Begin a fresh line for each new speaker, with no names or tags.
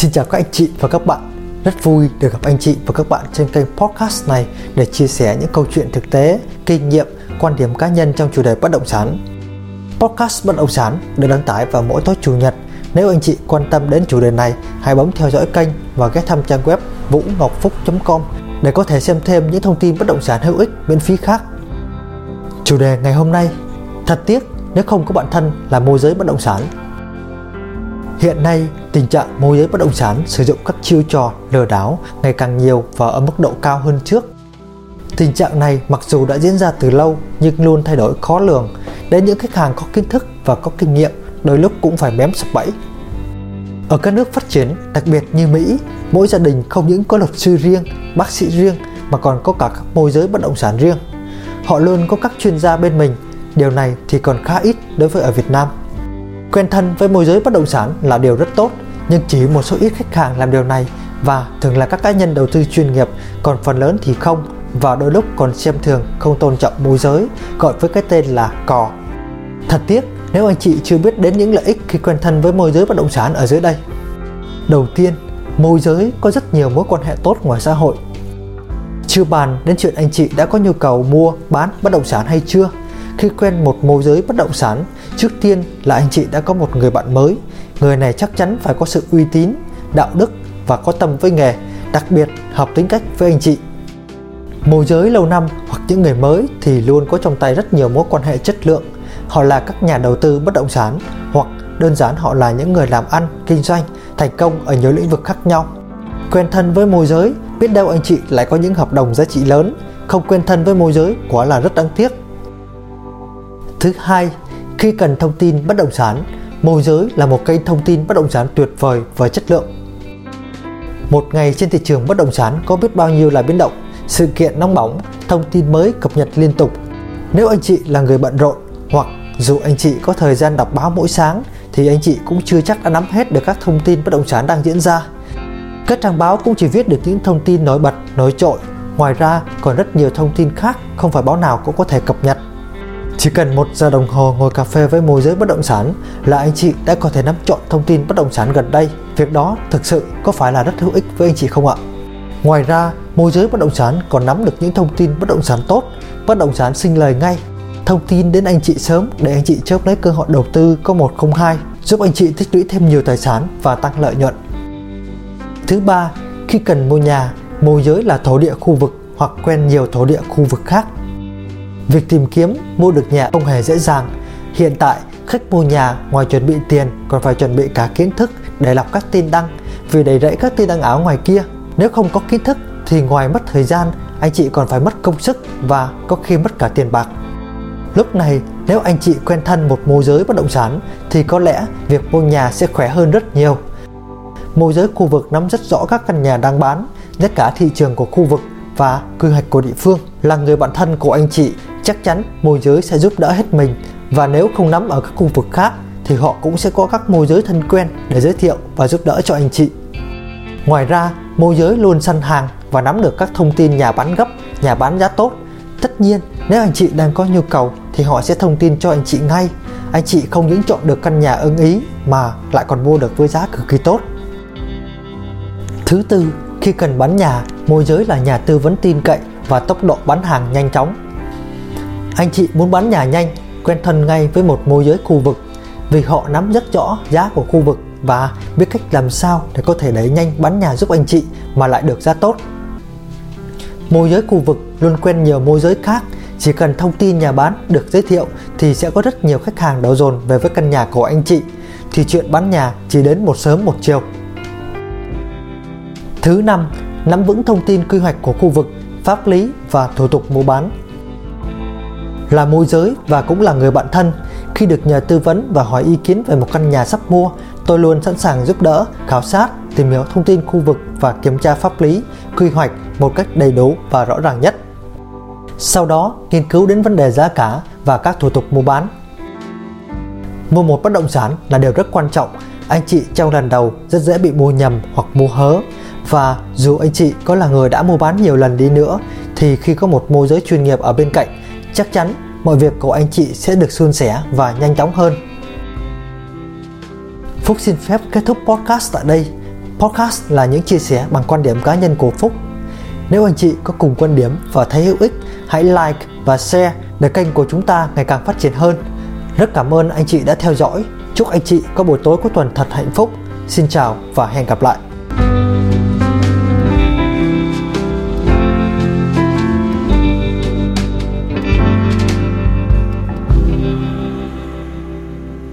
Xin chào các anh chị và các bạn. Rất vui được gặp anh chị và các bạn trên kênh podcast này để chia sẻ những câu chuyện thực tế, kinh nghiệm, quan điểm cá nhân trong chủ đề bất động sản. Podcast bất động sản được đăng tải vào mỗi tối chủ nhật. Nếu anh chị quan tâm đến chủ đề này, hãy bấm theo dõi kênh và ghé thăm trang web vũngọcphúc.com để có thể xem thêm những thông tin bất động sản hữu ích miễn phí khác. Chủ đề ngày hôm nay Thật tiếc nếu không có bạn thân là môi giới bất động sản Hiện nay, tình trạng môi giới bất động sản sử dụng các chiêu trò lừa đảo ngày càng nhiều và ở mức độ cao hơn trước. Tình trạng này mặc dù đã diễn ra từ lâu nhưng luôn thay đổi khó lường, đến những khách hàng có kiến thức và có kinh nghiệm đôi lúc cũng phải mém sập bẫy. Ở các nước phát triển, đặc biệt như Mỹ, mỗi gia đình không những có luật sư riêng, bác sĩ riêng mà còn có cả các môi giới bất động sản riêng. Họ luôn có các chuyên gia bên mình, điều này thì còn khá ít đối với ở Việt Nam. Quen thân với môi giới bất động sản là điều rất tốt, nhưng chỉ một số ít khách hàng làm điều này và thường là các cá nhân đầu tư chuyên nghiệp, còn phần lớn thì không và đôi lúc còn xem thường không tôn trọng môi giới, gọi với cái tên là cò. Thật tiếc nếu anh chị chưa biết đến những lợi ích khi quen thân với môi giới bất động sản ở dưới đây. Đầu tiên, môi giới có rất nhiều mối quan hệ tốt ngoài xã hội. Chưa bàn đến chuyện anh chị đã có nhu cầu mua, bán bất động sản hay chưa. Khi quen một môi giới bất động sản, trước tiên là anh chị đã có một người bạn mới. Người này chắc chắn phải có sự uy tín, đạo đức và có tâm với nghề, đặc biệt hợp tính cách với anh chị. Môi giới lâu năm hoặc những người mới thì luôn có trong tay rất nhiều mối quan hệ chất lượng. Họ là các nhà đầu tư bất động sản hoặc đơn giản họ là những người làm ăn, kinh doanh, thành công ở nhiều lĩnh vực khác nhau. Quen thân với môi giới, biết đâu anh chị lại có những hợp đồng giá trị lớn, không quen thân với môi giới quá là rất đáng tiếc. Thứ hai, khi cần thông tin bất động sản, môi giới là một kênh thông tin bất động sản tuyệt vời và chất lượng. Một ngày trên thị trường bất động sản có biết bao nhiêu là biến động, sự kiện nóng bỏng, thông tin mới cập nhật liên tục. Nếu anh chị là người bận rộn hoặc dù anh chị có thời gian đọc báo mỗi sáng thì anh chị cũng chưa chắc đã nắm hết được các thông tin bất động sản đang diễn ra. Các trang báo cũng chỉ viết được những thông tin nổi bật, nổi trội. Ngoài ra còn rất nhiều thông tin khác không phải báo nào cũng có thể cập nhật. Chỉ cần một giờ đồng hồ ngồi cà phê với môi giới bất động sản là anh chị đã có thể nắm trọn thông tin bất động sản gần đây. Việc đó thực sự có phải là rất hữu ích với anh chị không ạ? Ngoài ra, môi giới bất động sản còn nắm được những thông tin bất động sản tốt, bất động sản sinh lời ngay. Thông tin đến anh chị sớm để anh chị chớp lấy cơ hội đầu tư có 102, giúp anh chị tích lũy thêm nhiều tài sản và tăng lợi nhuận. Thứ ba, khi cần mua nhà, môi giới là thổ địa khu vực hoặc quen nhiều thổ địa khu vực khác Việc tìm kiếm mua được nhà không hề dễ dàng. Hiện tại, khách mua nhà ngoài chuẩn bị tiền còn phải chuẩn bị cả kiến thức để lọc các tin đăng vì đầy rẫy các tin đăng áo ngoài kia. Nếu không có kiến thức thì ngoài mất thời gian, anh chị còn phải mất công sức và có khi mất cả tiền bạc. Lúc này, nếu anh chị quen thân một môi giới bất động sản thì có lẽ việc mua nhà sẽ khỏe hơn rất nhiều. Môi giới khu vực nắm rất rõ các căn nhà đang bán, nhất cả thị trường của khu vực và quy hoạch của địa phương. Là người bạn thân của anh chị chắc chắn môi giới sẽ giúp đỡ hết mình và nếu không nắm ở các khu vực khác thì họ cũng sẽ có các môi giới thân quen để giới thiệu và giúp đỡ cho anh chị. Ngoài ra, môi giới luôn săn hàng và nắm được các thông tin nhà bán gấp, nhà bán giá tốt. Tất nhiên, nếu anh chị đang có nhu cầu thì họ sẽ thông tin cho anh chị ngay. Anh chị không những chọn được căn nhà ưng ý mà lại còn mua được với giá cực kỳ tốt. Thứ tư, khi cần bán nhà, môi giới là nhà tư vấn tin cậy và tốc độ bán hàng nhanh chóng anh chị muốn bán nhà nhanh, quen thân ngay với một môi giới khu vực vì họ nắm rất rõ giá của khu vực và biết cách làm sao để có thể đẩy nhanh bán nhà giúp anh chị mà lại được giá tốt. Môi giới khu vực luôn quen nhiều môi giới khác, chỉ cần thông tin nhà bán được giới thiệu thì sẽ có rất nhiều khách hàng đổ dồn về với căn nhà của anh chị thì chuyện bán nhà chỉ đến một sớm một chiều. Thứ năm, nắm vững thông tin quy hoạch của khu vực, pháp lý và thủ tục mua bán là môi giới và cũng là người bạn thân. Khi được nhờ tư vấn và hỏi ý kiến về một căn nhà sắp mua, tôi luôn sẵn sàng giúp đỡ, khảo sát, tìm hiểu thông tin khu vực và kiểm tra pháp lý, quy hoạch một cách đầy đủ và rõ ràng nhất. Sau đó, nghiên cứu đến vấn đề giá cả và các thủ tục mua bán. Mua một bất động sản là điều rất quan trọng. Anh chị trong lần đầu rất dễ bị mua nhầm hoặc mua hớ và dù anh chị có là người đã mua bán nhiều lần đi nữa thì khi có một môi giới chuyên nghiệp ở bên cạnh chắc chắn mọi việc của anh chị sẽ được suôn sẻ và nhanh chóng hơn. Phúc xin phép kết thúc podcast tại đây. Podcast là những chia sẻ bằng quan điểm cá nhân của Phúc. Nếu anh chị có cùng quan điểm và thấy hữu ích, hãy like và share để kênh của chúng ta ngày càng phát triển hơn. Rất cảm ơn anh chị đã theo dõi. Chúc anh chị có buổi tối cuối tuần thật hạnh phúc. Xin chào và hẹn gặp lại.